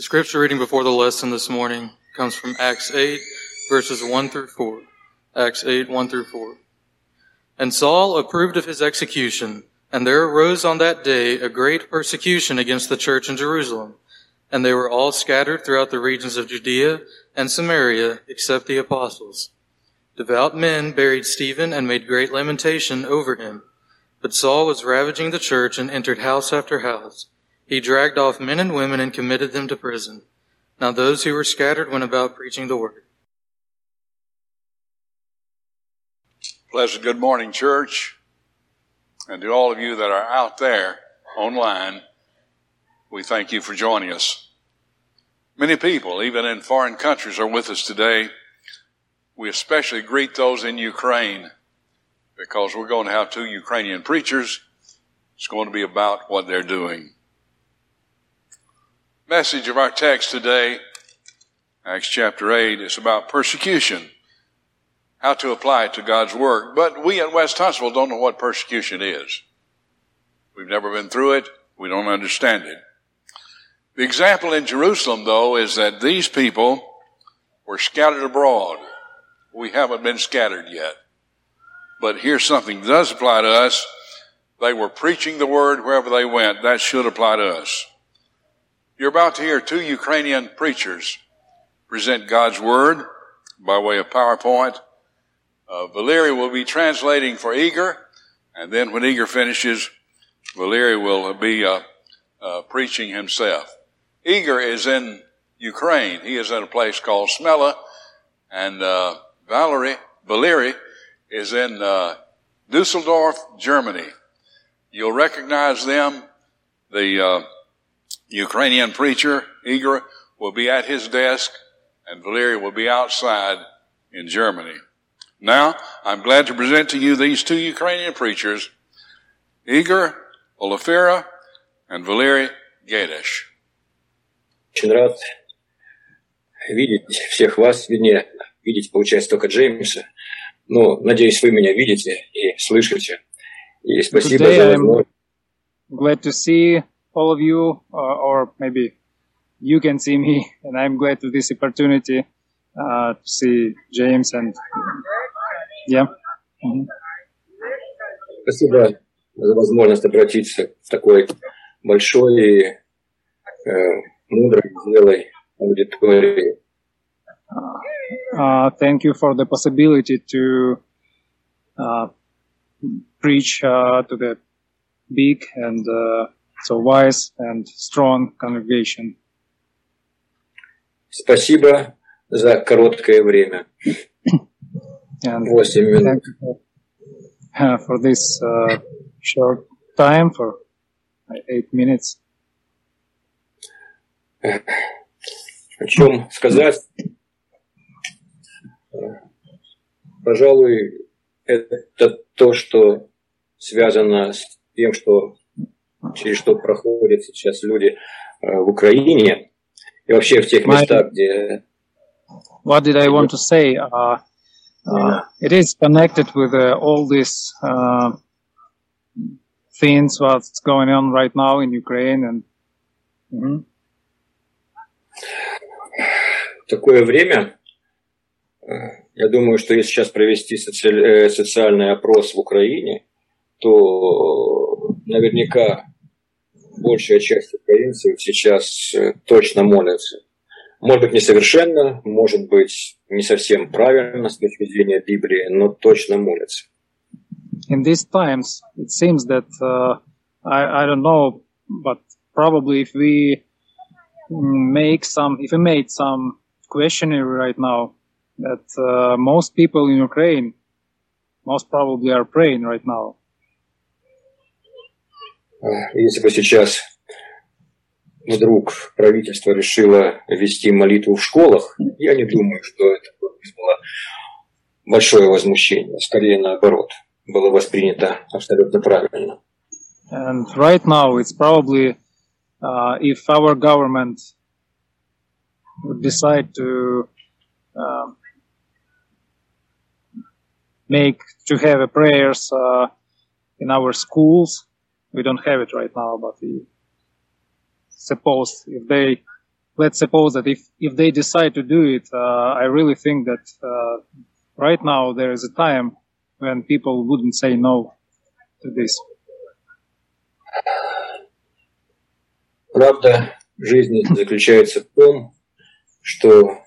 The scripture reading before the lesson this morning comes from Acts 8, verses 1 through 4. Acts 8, 1 through 4. And Saul approved of his execution, and there arose on that day a great persecution against the church in Jerusalem, and they were all scattered throughout the regions of Judea and Samaria, except the apostles. Devout men buried Stephen and made great lamentation over him. But Saul was ravaging the church and entered house after house. He dragged off men and women and committed them to prison. Now those who were scattered went about preaching the word. Pleasant good morning, church. And to all of you that are out there online, we thank you for joining us. Many people, even in foreign countries, are with us today. We especially greet those in Ukraine because we're going to have two Ukrainian preachers. It's going to be about what they're doing. Message of our text today, Acts chapter 8, is about persecution, how to apply it to God's work. But we at West Huntsville don't know what persecution is. We've never been through it. We don't understand it. The example in Jerusalem, though, is that these people were scattered abroad. We haven't been scattered yet. But here's something that does apply to us. They were preaching the word wherever they went. That should apply to us. You're about to hear two Ukrainian preachers present God's word by way of PowerPoint. Uh, will be translating for Igor, and then when Igor finishes, Valery will be uh, uh, preaching himself. Igor is in Ukraine. He is in a place called Smela, and uh, Valery, is in uh, Dusseldorf, Germany. You'll recognize them. The uh, Ukrainian preacher, Igor, will be at his desk, and Valery will be outside in Germany. Now, I'm glad to present to you these two Ukrainian preachers, Igor Olafera and Valery Gadesh. Очень рад видеть всех вас, вернее, видеть, получается, только Джеймса. Но, надеюсь, вы меня видите и слышите. И спасибо Today за I'm возможность. glad to see all of you, uh, or maybe you can see me, and I'm glad to this opportunity uh, to see James and yeah. Mhm. Спасибо за возможность обратиться в такой большой и э, мудрой, зрелой аудитории. Uh, thank you for the possibility to uh, preach uh, to the big and uh, so wise and strong congregation. Спасибо за короткое время. And 8 минут. for, uh, for this uh, short time for uh, eight minutes. О чем сказать? Э, Пожалуй, это то, что связано с тем, что через что проходят сейчас люди э, в Украине и вообще в тех местах, где What did I want to say? Uh, uh, it is connected with uh, all these uh, things what's going on right now in Ukraine and Mhm. такое время, э, я думаю, что если сейчас провести соци- э, социальный опрос в Украине, то наверняка большая часть украинцев сейчас э, точно молятся. Может быть, несовершенно, может быть, не совсем правильно с точки зрения Библии, но точно молятся. in these times, it seems that uh, I, I don't know, but probably if we mm, make some, if we made some questionnaire right now, that uh, most people in Ukraine most probably are praying right now. Э, Если бы сейчас вдруг правительство решило ввести молитву в школах, я не думаю, что это было большое возмущение. Скорее наоборот, было воспринято абсолютно правильно. And right now, it's probably uh, if our government would decide to uh, make to have prayers uh, in our schools, we don't have it right now, but we suppose if they let's suppose that if if they decide to do it, uh, I really think that uh, right now there is a time when people wouldn't say no to this. Правда жизни заключается в том, что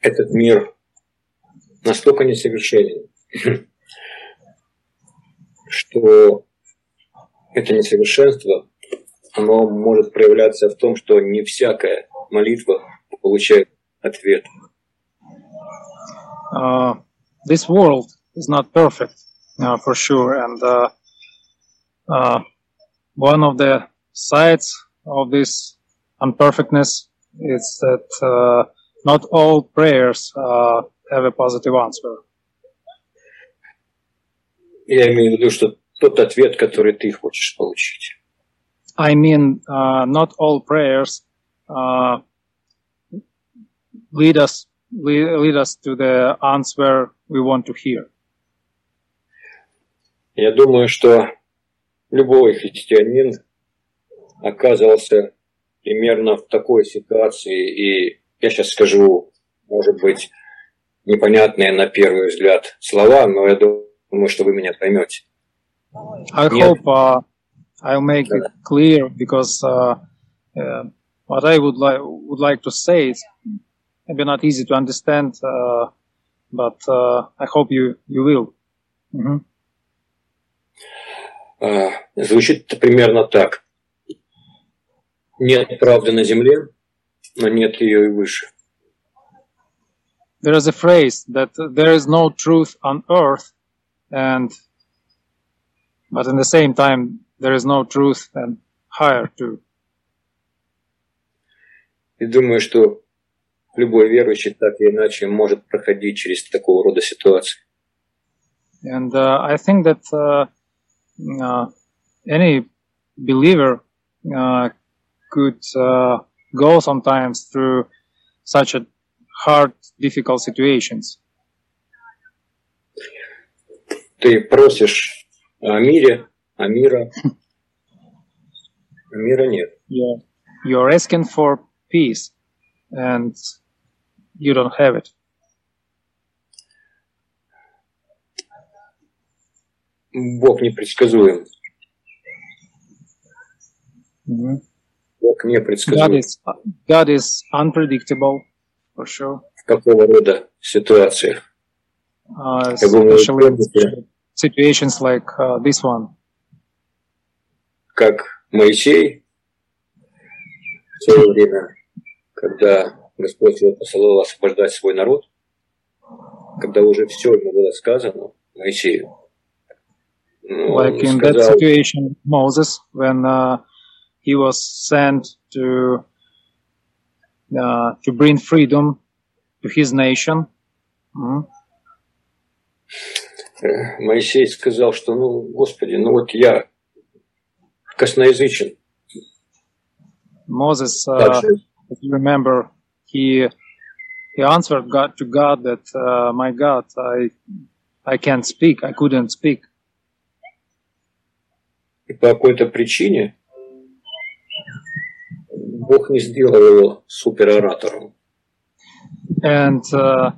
этот мир настолько несовершенен, что это несовершенство, оно может проявляться в том, что не всякая молитва получает ответ. Uh, this world is not perfect, uh, for sure, and uh, uh, one of the sides of this unperfectness is that uh, not all prayers uh, have a positive answer. Я имею в виду, что тот ответ, который ты хочешь получить. I mean, uh, not all prayers uh, lead us lead, lead us to the answer we want to hear. Я думаю, что любой христианин оказывался примерно в такой ситуации, и я сейчас скажу, может быть, непонятные на первый взгляд слова, но я думаю, что вы меня поймете. I Нет. hope uh, I'll make it clear because uh, uh, what I would like would like to say is maybe not easy to understand, uh, but uh, I hope you you will. Mhm. А, Звучит это примерно так. Нет правды на земле, но нет ее и выше. There is a phrase that there is no truth on earth, and but in the same time there is no truth and higher too. И думаю, что любой верующий так или иначе может проходить через такого рода ситуации. And uh, I think that uh, uh, any believer uh, could uh, go sometimes through such a hard, difficult situations. Ты просишь о мире, а мира, а мира нет. You're, you're asking for peace, and you don't have it. Бог непредсказуем. Mhm. Бог God непредсказуем. is God is unpredictable, for sure, В какого рода ситуациях. uh, especially situations like uh, this one. Как Моисей в свое время, когда Господь его посылал освобождать свой народ, когда уже все ему было сказано, Моисею, ну, он like in that сказал, situation Moses when uh, he was sent to uh, to bring freedom to his nation. Mhm. э, Моисей сказал, что, ну, Господи, ну вот я косноязычен. Moses, uh, if you remember, he he answered God to God that uh, my God, I I can't speak, I couldn't speak, И по какой-то причине Бог не сделал его супероратором. and uh,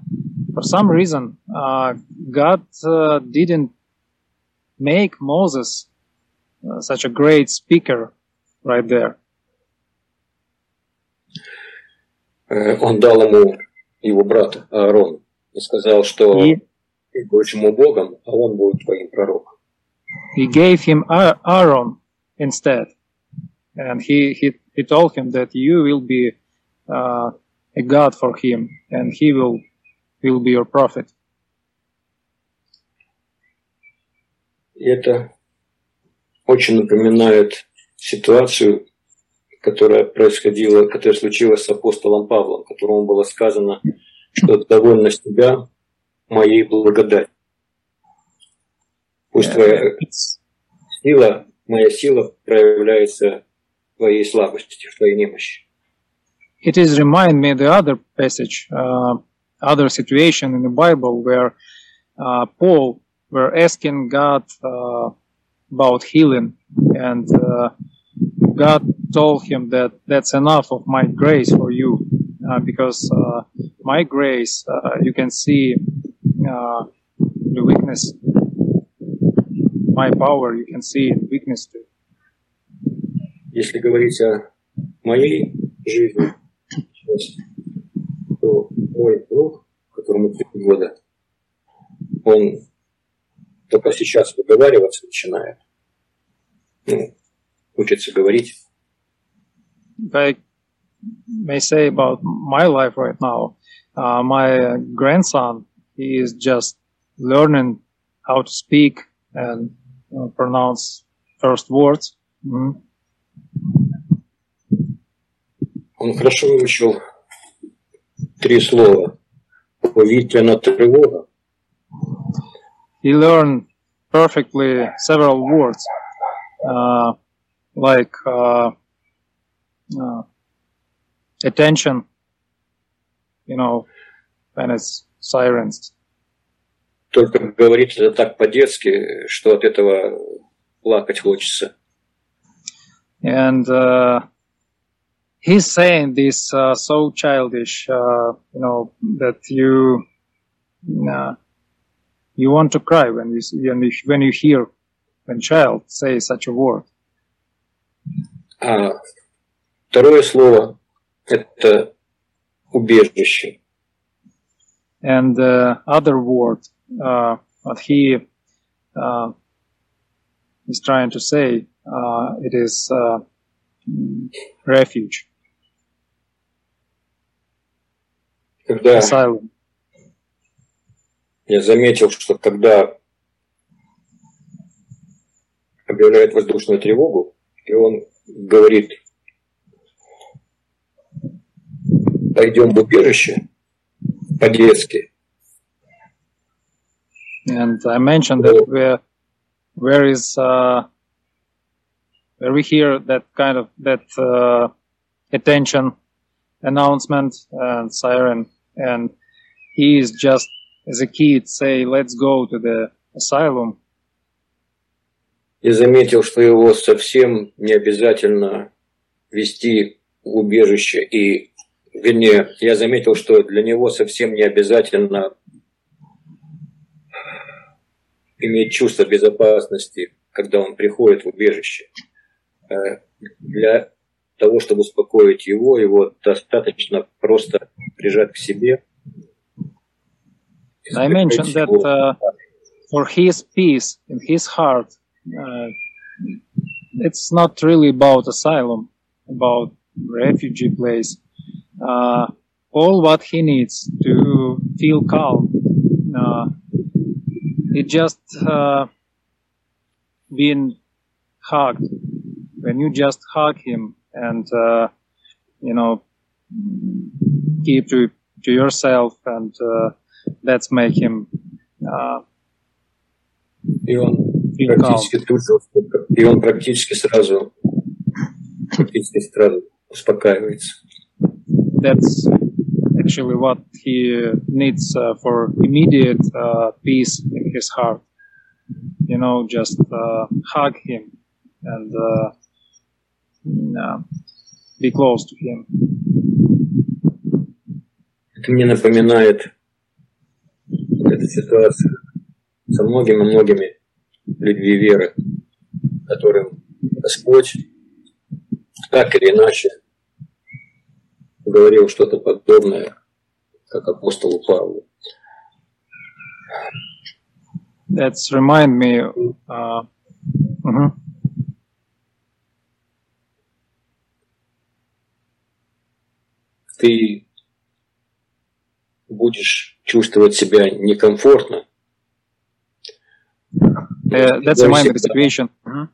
for some reason, uh, God uh, didn't make Moses uh, such a great speaker right there. Э, Он дал ему его брат Аарон и сказал, что И ты будешь ему Богом, а он будет твоим пророком. he gave him Aa- Aaron instead, and he he he told him that you will be uh, a god for him, and he will will be your prophet. И это очень напоминает ситуацию, которая происходила, которая случилась с апостолом Павлом, которому было сказано, что довольно себя моей благодать. Пусть твоя сила, моя сила проявляется твоей слабости, в твоей немощи. It is remind me the other passage, uh, other situation in the Bible where uh, Paul were asking God uh, about healing, and uh, God told him that that's enough of my grace for you, uh, because uh, my grace uh, you can see uh, the weakness, my power you can see the weakness too. Если говорить о моей жизни, сейчас, то мой друг, которому три года, он только сейчас выговариваться начинает. Ну, учится говорить. I may say about my life right now, uh, my grandson, he is just learning how to speak and uh, pronounce first words. Mhm. Он хорошо выучил три слова. Повітряна тревога, He learned perfectly several words, uh, like uh, uh, attention, you know, when it's sirens. только говорит это так по-детски, что от этого плакать хочется. and uh, he's saying this uh, so childish, uh, you know, that you uh, you want to cry when you, see- when you when you hear when child say such a word. А второе слово – это убежище. And the other word, uh, what he uh, is trying to say, uh, it is uh, mm, refuge, Когда asylum. я заметил, что когда объявляет воздушную тревогу, и он говорит, пойдем в убежище, по-детски, And I mentioned that where where is uh, where we hear that kind of that uh, attention announcement and siren, and he is just as a kid say, "Let's go to the asylum." и заметил, что его совсем не обязательно вести в убежище. И, вернее, я заметил, что для него совсем не обязательно иметь чувство безопасности, когда он приходит в убежище. Э, Для того, чтобы успокоить его, его достаточно просто прижать к себе. I mentioned that uh, for his peace in his heart, uh, it's not really about asylum, about refugee place. Uh, all what he needs to feel calm, uh, it just uh, being hugged. When you just hug him and uh, you know keep to to yourself and uh, let's make him uh, И он feel calm. практически тут же, успока- и он практически сразу, практически сразу успокаивается. That's actually what he needs uh, for immediate uh, peace in his heart. You know, just uh, hug him and uh, uh, be close to him. Это мне напоминает эта ситуация со многими-многими людьми веры, которым Господь так или иначе говорил что-то подобное, как апостолу Павлу. That's remind me. Uh, mhm. Ты будешь чувствовать себя некомфортно, Uh, that's the situation. Mhm.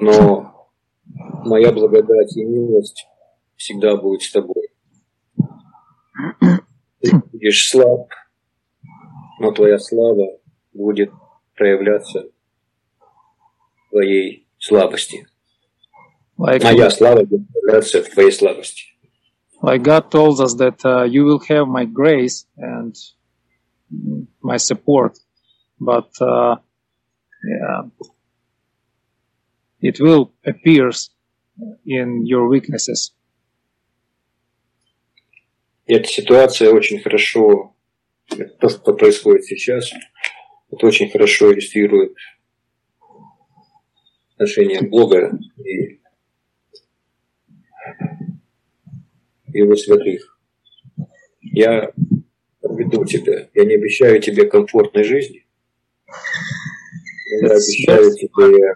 но моя благодать и милость всегда будет с тобой. Ты будешь слаб, но твоя слава будет проявляться в твоей слабости. Like, Моя слава будет проявляться в твоей слабости. like God told us that uh, you will have my grace and my support, but uh, yeah, it will appear in your weaknesses. И эта ситуация очень хорошо, то, что происходит сейчас, это очень хорошо иллюстрирует отношение Бога и его святых. Я веду тебя, я не обещаю тебе комфортной жизни, я обещаю тебе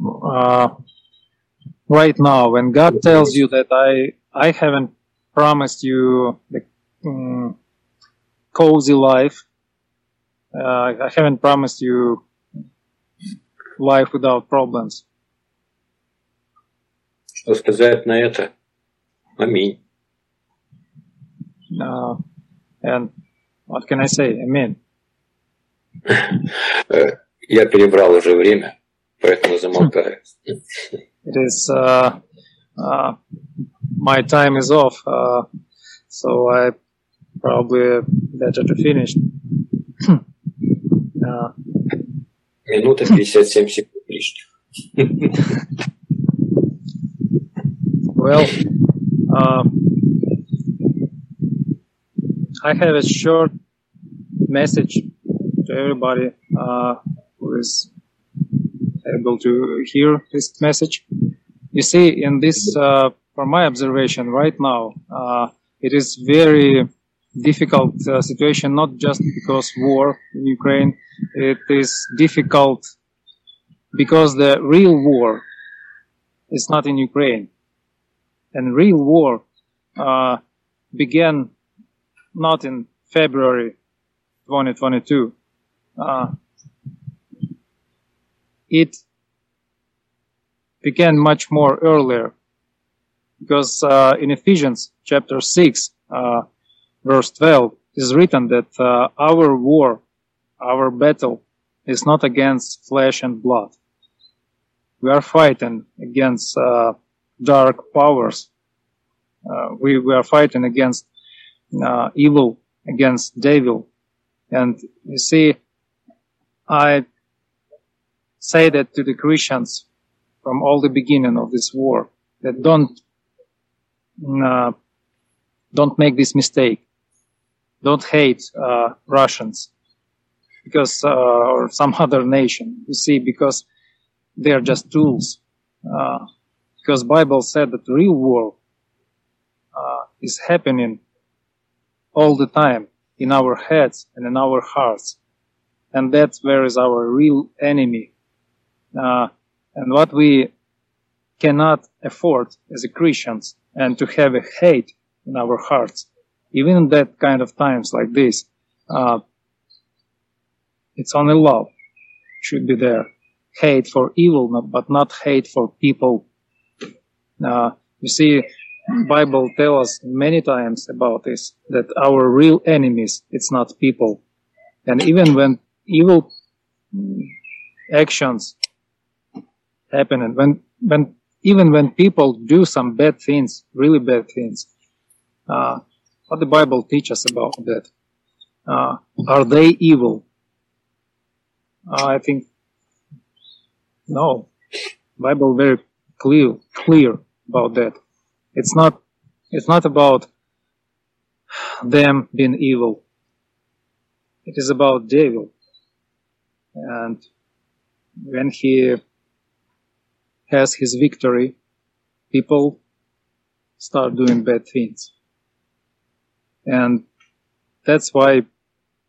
uh, right now when God tells you that I I haven't promised you the mm, cozy life. Uh, I haven't promised you life without problems. что сказать на это. Аминь. Uh, and what can I say? Amen. Э, Я перебрал уже время, поэтому замолкаю. It is uh, uh, my time is off, uh, so I probably better to finish. uh, Минута 57 секунд лишних. well, uh, I have a short message to everybody uh, who is able to hear this message. You see, in this, uh, from my observation right now, uh, it is very difficult uh, situation, not just because war in Ukraine. It is difficult because the real war is not in Ukraine and real war uh, began not in February 2022. Uh, it began much more earlier because uh, in Ephesians chapter 6, uh, verse 12 is written that uh, our war, our battle is not against flesh and blood. We are fighting against uh, dark powers. Uh, we, we are fighting against uh, evil, against devil. And you see, I say that to the Christians from all the beginning of this war that don't uh, don't make this mistake. Don't hate uh, Russians because uh, or some other nation. You see, because they are just tools. Because Bible said that real war uh, is happening all the time in our heads and in our hearts, and that's where is our real enemy. Uh, and what we cannot afford as Christians, and to have a hate in our hearts, even in that kind of times like this, uh, it's only love should be there. Hate for evil, but not hate for people uh, you see, Bible tell us many times about this that our real enemies it's not people, and even when evil actions happen, and when when even when people do some bad things, really bad things, uh, what the Bible teaches about that? Uh, are they evil? Uh, I think no. Bible very clear clear about that. It's not it's not about them being evil. It is about devil. And when he has his victory, people start doing bad things. And that's why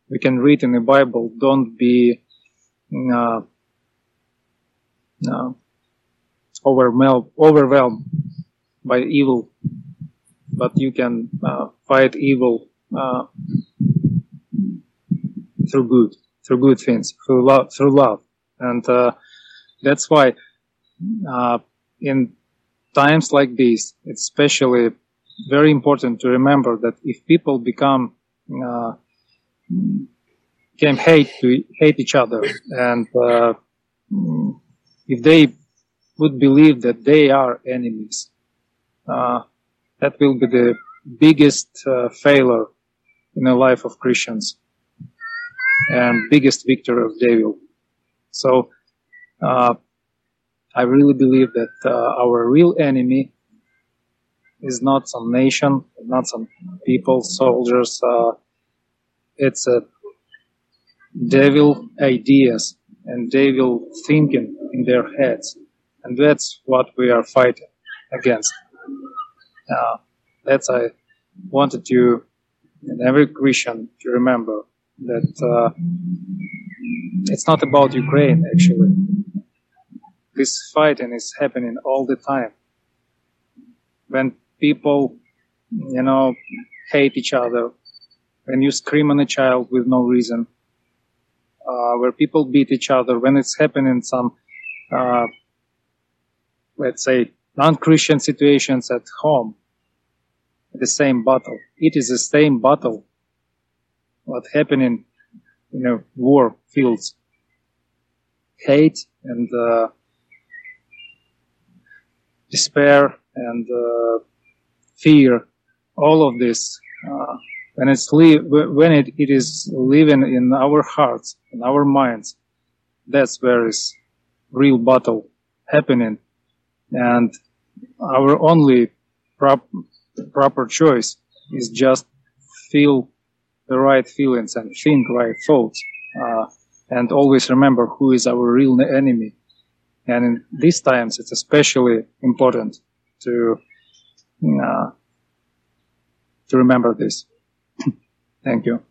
we can read in the Bible, don't be uh, uh, overwhelmed, overwhelmed by evil, but you can uh, fight evil uh, through good, through good things, through love, through love, and uh, that's why uh, in times like these, it's especially very important to remember that if people become uh, can hate to hate each other, and uh, if they would believe that they are enemies, uh, that will be the biggest uh, failure in the life of Christians and biggest victory of devil. So uh, I really believe that uh, our real enemy is not some nation, not some people, soldiers. Uh, it's a devil ideas and devil thinking in their heads, and that's what we are fighting against. Uh, that's I wanted you and every Christian to remember that uh, it's not about Ukraine actually. This fighting is happening all the time. When people, you know, hate each other, when you scream on a child with no reason, uh, where people beat each other, when it's happening some, uh, let's say, non-Christian situations at home, the same battle. It is the same battle what happening in you know, war fields. Hate and uh, despair and uh, fear, all of this, uh, when it's li- when it, it is living in our hearts, in our minds, that's where is real battle happening, and our only prop- proper choice is just feel the right feelings and think right thoughts, uh, and always remember who is our real enemy. And in these times, it's especially important to uh, to remember this. Thank you.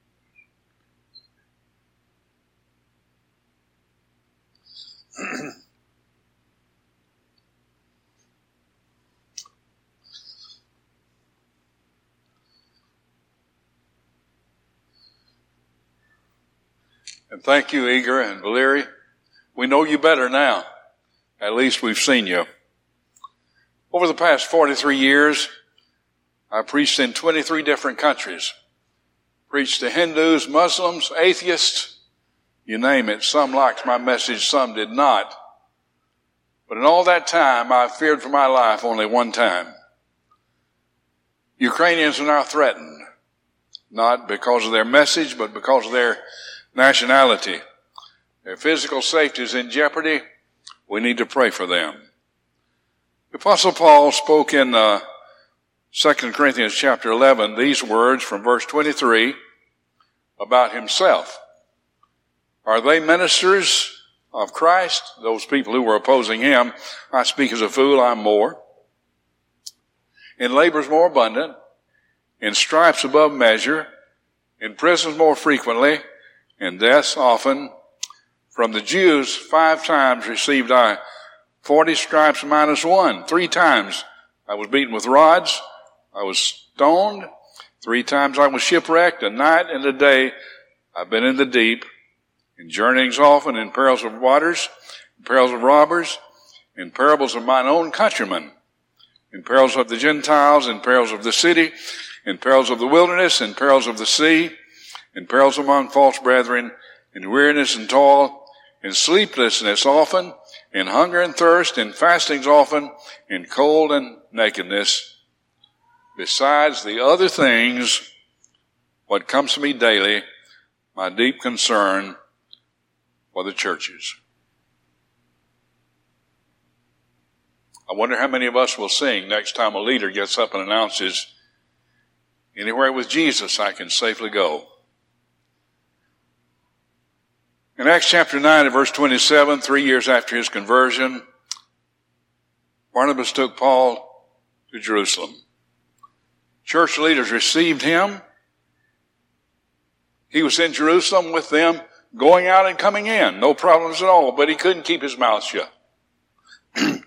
Thank you, Igor and Valery. We know you better now. At least we've seen you. Over the past 43 years, I preached in 23 different countries. Preached to Hindus, Muslims, atheists, you name it. Some liked my message, some did not. But in all that time, I feared for my life only one time. Ukrainians are now threatened, not because of their message, but because of their nationality. Their physical safety is in jeopardy. We need to pray for them. The Apostle Paul spoke in uh, 2 Corinthians chapter 11 these words from verse 23 about himself. Are they ministers of Christ? Those people who were opposing him. I speak as a fool, I'm more. In labors more abundant, in stripes above measure, in prisons more frequently, in deaths often. From the Jews, five times received I forty stripes minus one. Three times I was beaten with rods. I was stoned. Three times I was shipwrecked. A night and a day I've been in the deep, in journeyings often, in perils of waters, in perils of robbers, in parables of mine own countrymen, in perils of the Gentiles, in perils of the city, in perils of the wilderness, in perils of the sea, in perils among false brethren, in weariness and toil, in sleeplessness often, in hunger and thirst, in fastings often, in cold and nakedness. Besides the other things, what comes to me daily, my deep concern for the churches. I wonder how many of us will sing next time a leader gets up and announces, Anywhere with Jesus I can safely go. In Acts chapter 9 and verse 27, three years after his conversion, Barnabas took Paul to Jerusalem. Church leaders received him. He was in Jerusalem with them, going out and coming in, no problems at all, but he couldn't keep his mouth shut.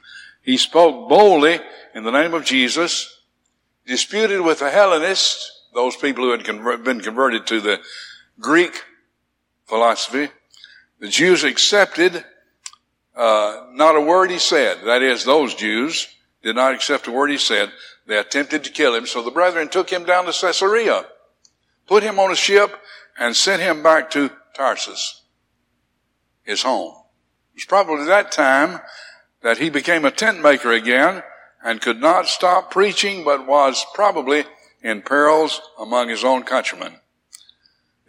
he spoke boldly in the name of Jesus, disputed with the Hellenists, those people who had been converted to the Greek philosophy, the Jews accepted uh, not a word he said. That is, those Jews did not accept a word he said. They attempted to kill him, so the brethren took him down to Caesarea, put him on a ship, and sent him back to Tarsus, his home. It was probably that time that he became a tent maker again and could not stop preaching, but was probably in perils among his own countrymen.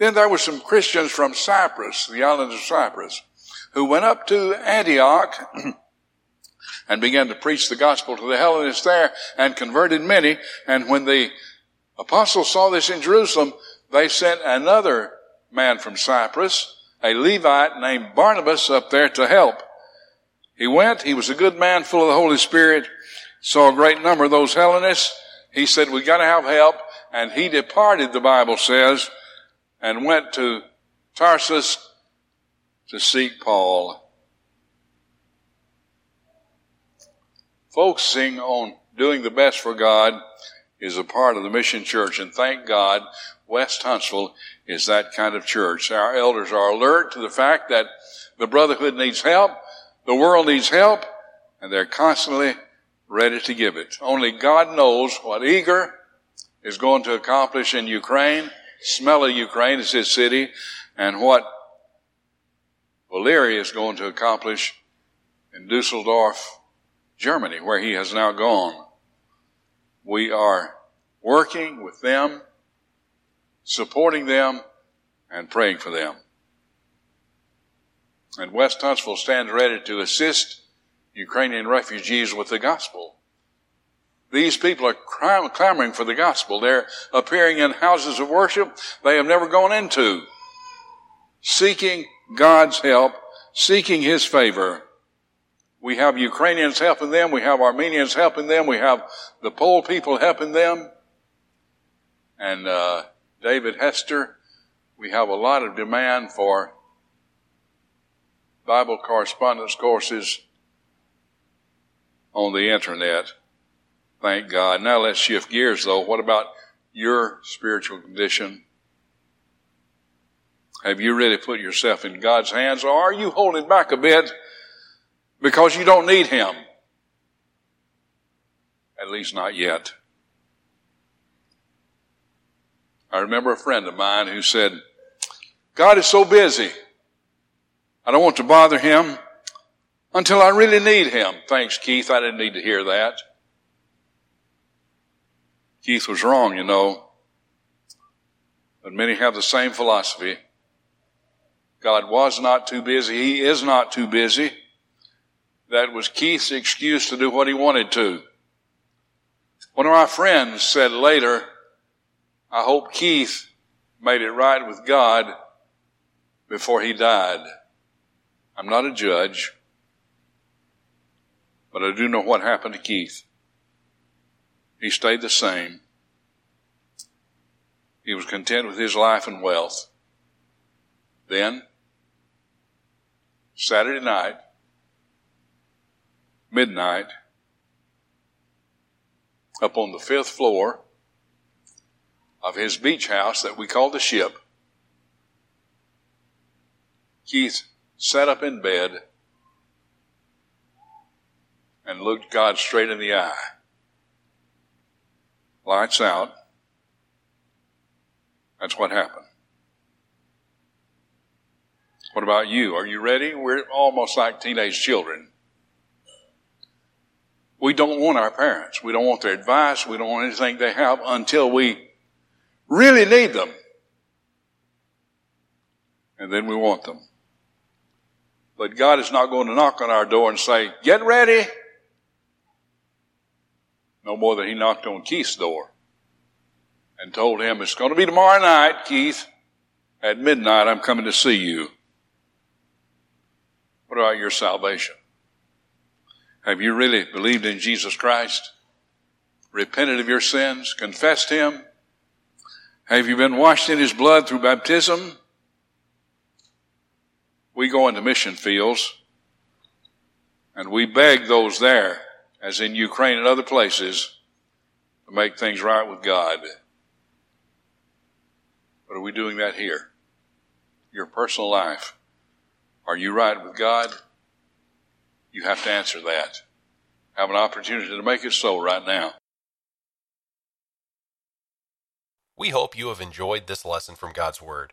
Then there were some Christians from Cyprus, the island of Cyprus, who went up to Antioch and began to preach the gospel to the Hellenists there and converted many. And when the apostles saw this in Jerusalem, they sent another man from Cyprus, a Levite named Barnabas, up there to help. He went, he was a good man, full of the Holy Spirit, saw a great number of those Hellenists. He said, we gotta have help. And he departed, the Bible says, and went to Tarsus to seek Paul. Focusing on doing the best for God is a part of the mission church, and thank God West Huntsville is that kind of church. Our elders are alert to the fact that the brotherhood needs help, the world needs help, and they're constantly ready to give it. Only God knows what Igor is going to accomplish in Ukraine. Smela Ukraine is his city, and what Valery is going to accomplish in Dusseldorf, Germany, where he has now gone. We are working with them, supporting them, and praying for them. And West Huntsville stands ready to assist Ukrainian refugees with the gospel. These people are clamoring for the gospel. They're appearing in houses of worship they have never gone into, seeking God's help, seeking His favor. We have Ukrainians helping them. We have Armenians helping them. We have the Pole people helping them. And uh, David Hester, we have a lot of demand for Bible correspondence courses on the internet. Thank God. Now let's shift gears though. What about your spiritual condition? Have you really put yourself in God's hands or are you holding back a bit because you don't need Him. At least not yet. I remember a friend of mine who said, God is so busy. I don't want to bother Him until I really need Him. Thanks, Keith. I didn't need to hear that. Keith was wrong, you know. But many have the same philosophy. God was not too busy. He is not too busy. That was Keith's excuse to do what he wanted to. One of my friends said later, I hope Keith made it right with God before he died. I'm not a judge, but I do know what happened to Keith. He stayed the same. He was content with his life and wealth. Then, Saturday night, midnight up on the fifth floor of his beach house that we call the ship. Keith sat up in bed and looked God straight in the eye. Lights out. That's what happened. What about you? Are you ready? We're almost like teenage children. We don't want our parents. We don't want their advice. We don't want anything they have until we really need them. And then we want them. But God is not going to knock on our door and say, get ready. No more than he knocked on Keith's door and told him, it's going to be tomorrow night, Keith. At midnight, I'm coming to see you. What about your salvation? Have you really believed in Jesus Christ? Repented of your sins? Confessed Him? Have you been washed in His blood through baptism? We go into mission fields and we beg those there, as in Ukraine and other places, to make things right with God. But are we doing that here? Your personal life. Are you right with God? You have to answer that. have an opportunity to make it so right now. We hope you have enjoyed this lesson from God's Word.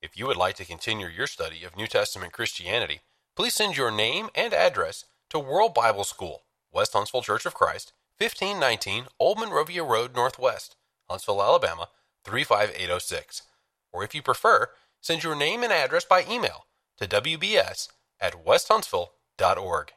If you would like to continue your study of New Testament Christianity, please send your name and address to World Bible School, West Huntsville Church of Christ, 1519 Old Monrovia Road Northwest, Huntsville, Alabama 35806. Or if you prefer, send your name and address by email to wbs at westhuntsville.org.